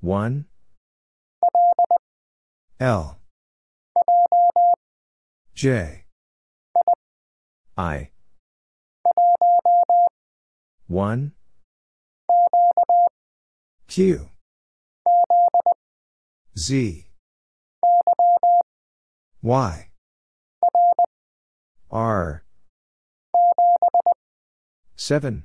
1 L J I 1 Q Z Y R 7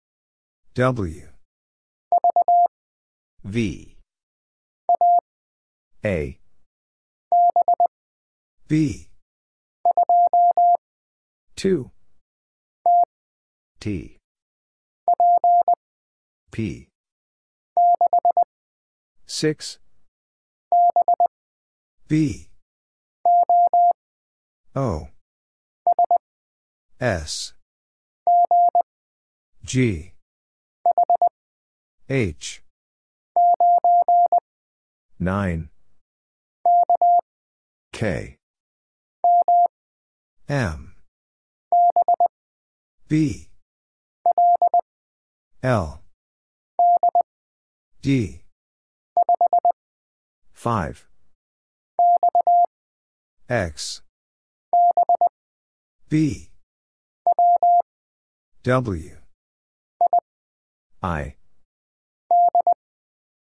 W V A B 2 T P 6 B O S G H 9 K M B L D 5 X B W I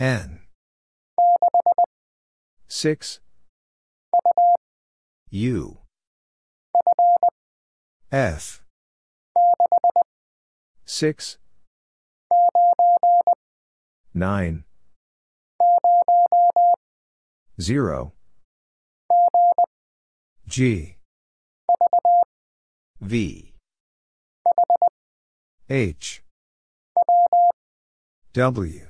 N 6 U F 6 9 0 G V H W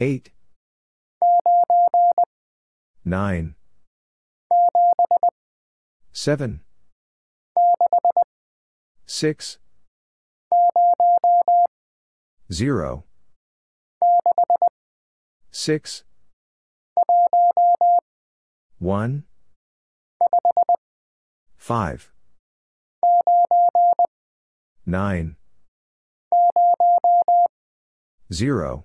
8 9 7 6 0 6 1 5 9 0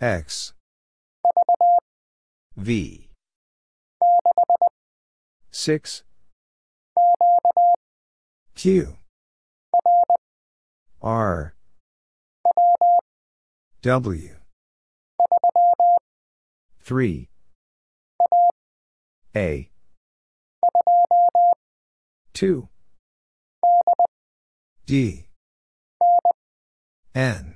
X V 6 Q R W 3 A 2 D N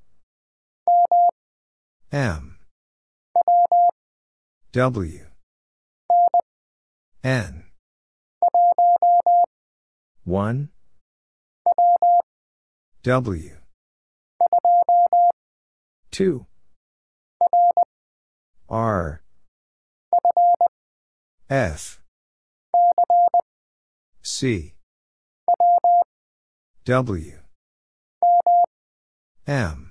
M W N 1 W 2 R F C W M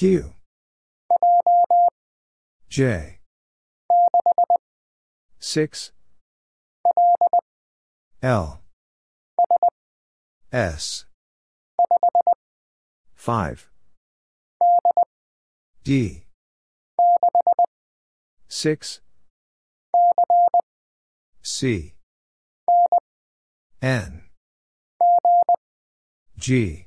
Q J 6 L S 5 D 6 C N G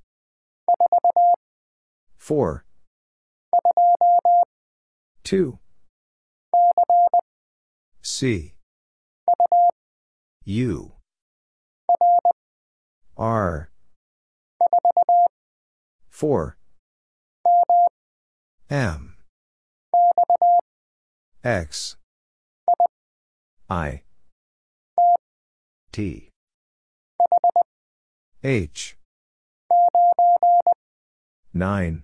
4 2 C U R 4 M X I T H 9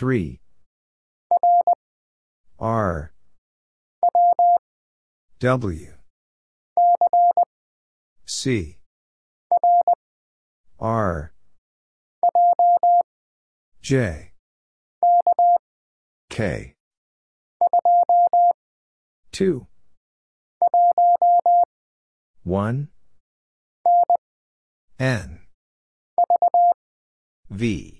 3 R W C R J K 2 1 N V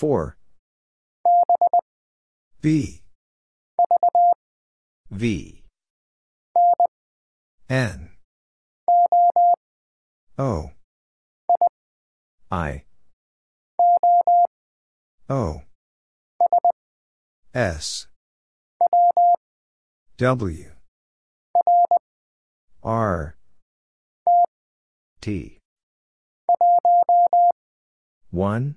4 B V N O I O S W R T 1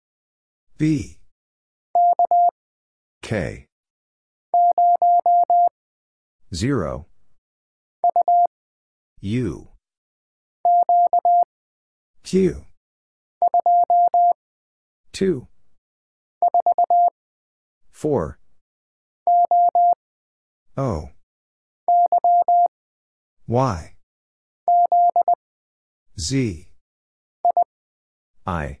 B K 0 U Q 2 4 O Y Z I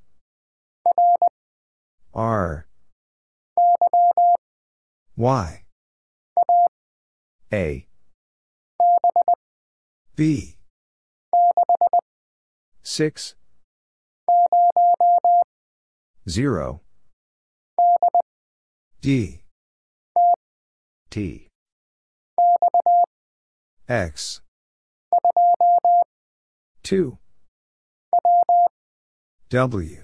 R Y A B 6 0 D T X 2 W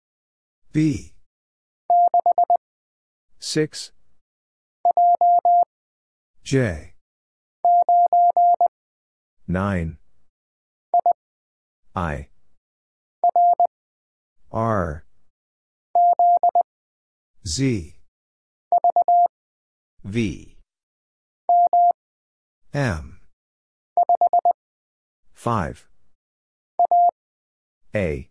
B. 6 J 9 I R Z V M 5 A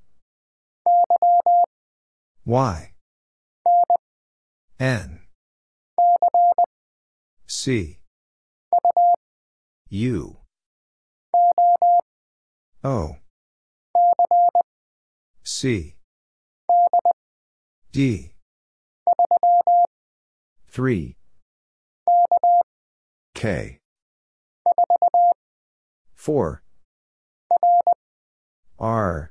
Y N C U O C D 3 K 4 R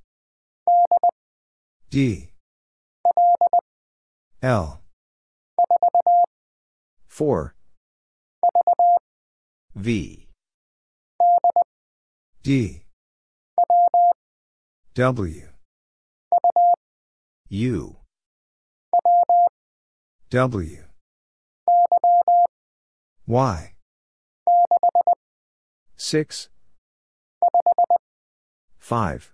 D L 4 V D W U W Y 6 5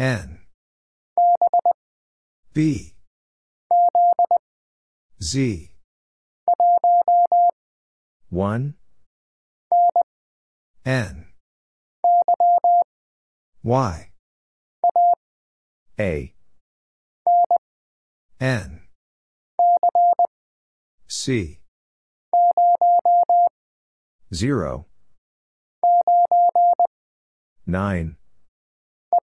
N B Z 1 N Y A N C 0 9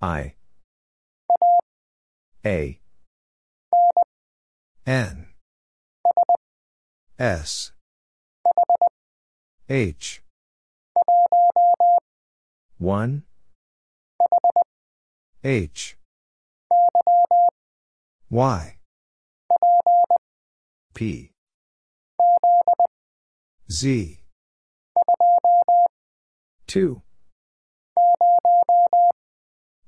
I A N S H 1 H Y P Z 2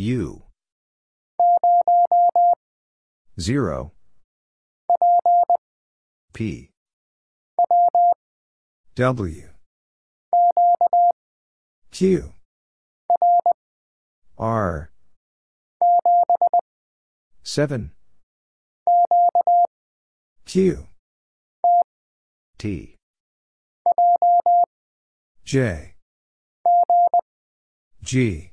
U 0 P W Q R 7 Q T J G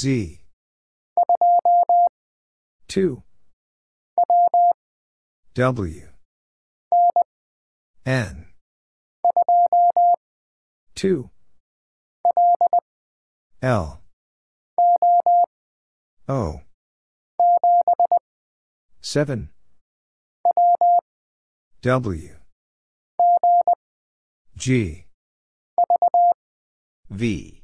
Z 2 W N 2 L O 7 W G V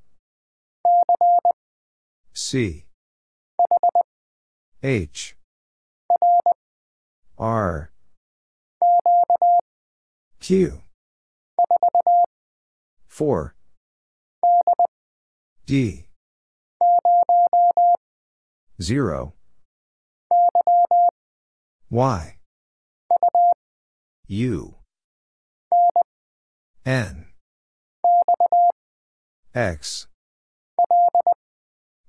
C H R Q 4 D 0 Y U N X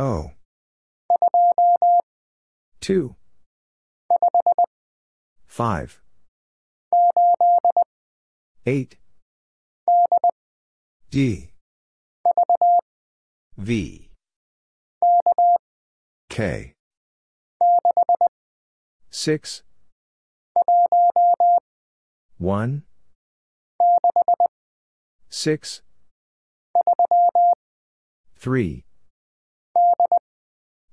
O, oh. two, five, 2. 5. 8. D. V. K. 6. 1. 6. 3.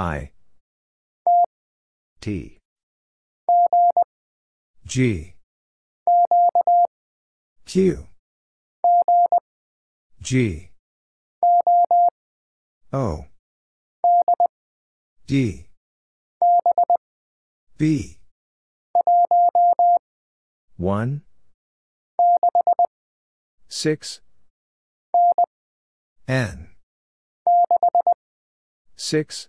I T G Q G O D B 1 6 N 6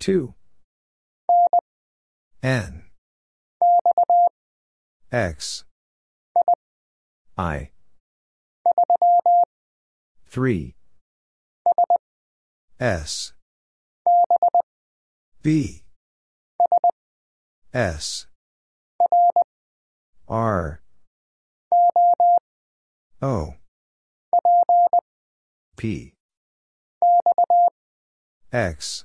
2 N X I 3 S B S R O P X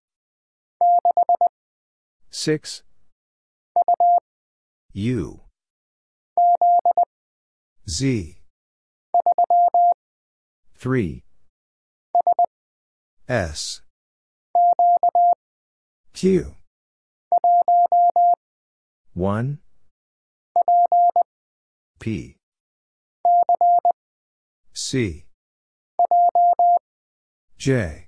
6 U Z 3 S Q 1 P C J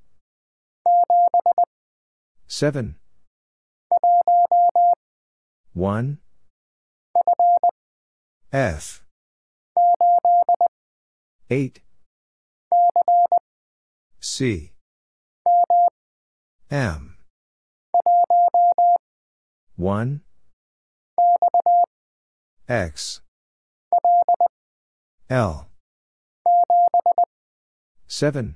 Seven. One. F. Eight. C. M. One. X. L. Seven.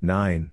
Nine.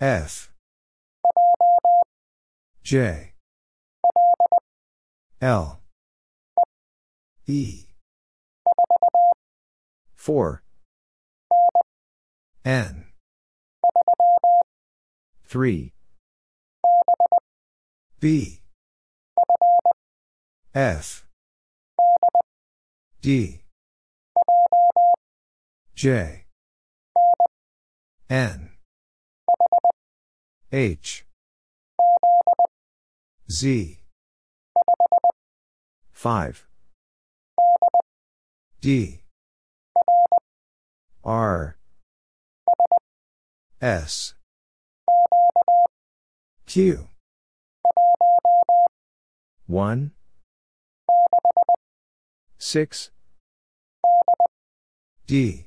F J L E 4 N 3 B F D J N H Z 5 D R S Q 1 6 D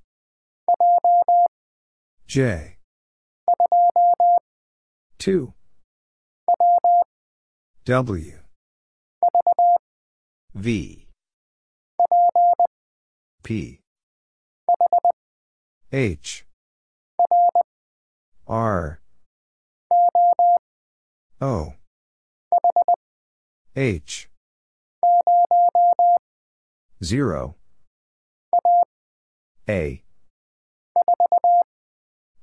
J. 2. W. V. P. H. R. O. H. 0. A.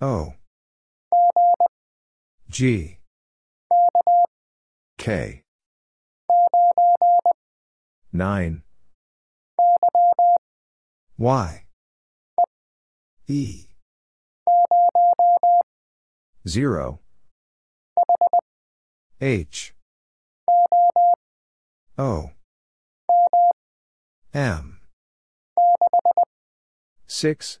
O G K 9 Y E 0 H O M 6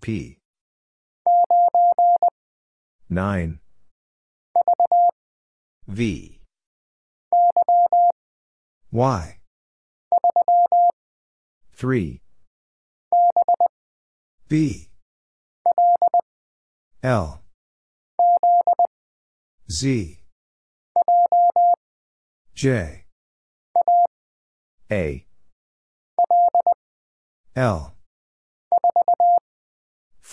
P. 9. V. Y. 3. B. L. Z. J. A. L.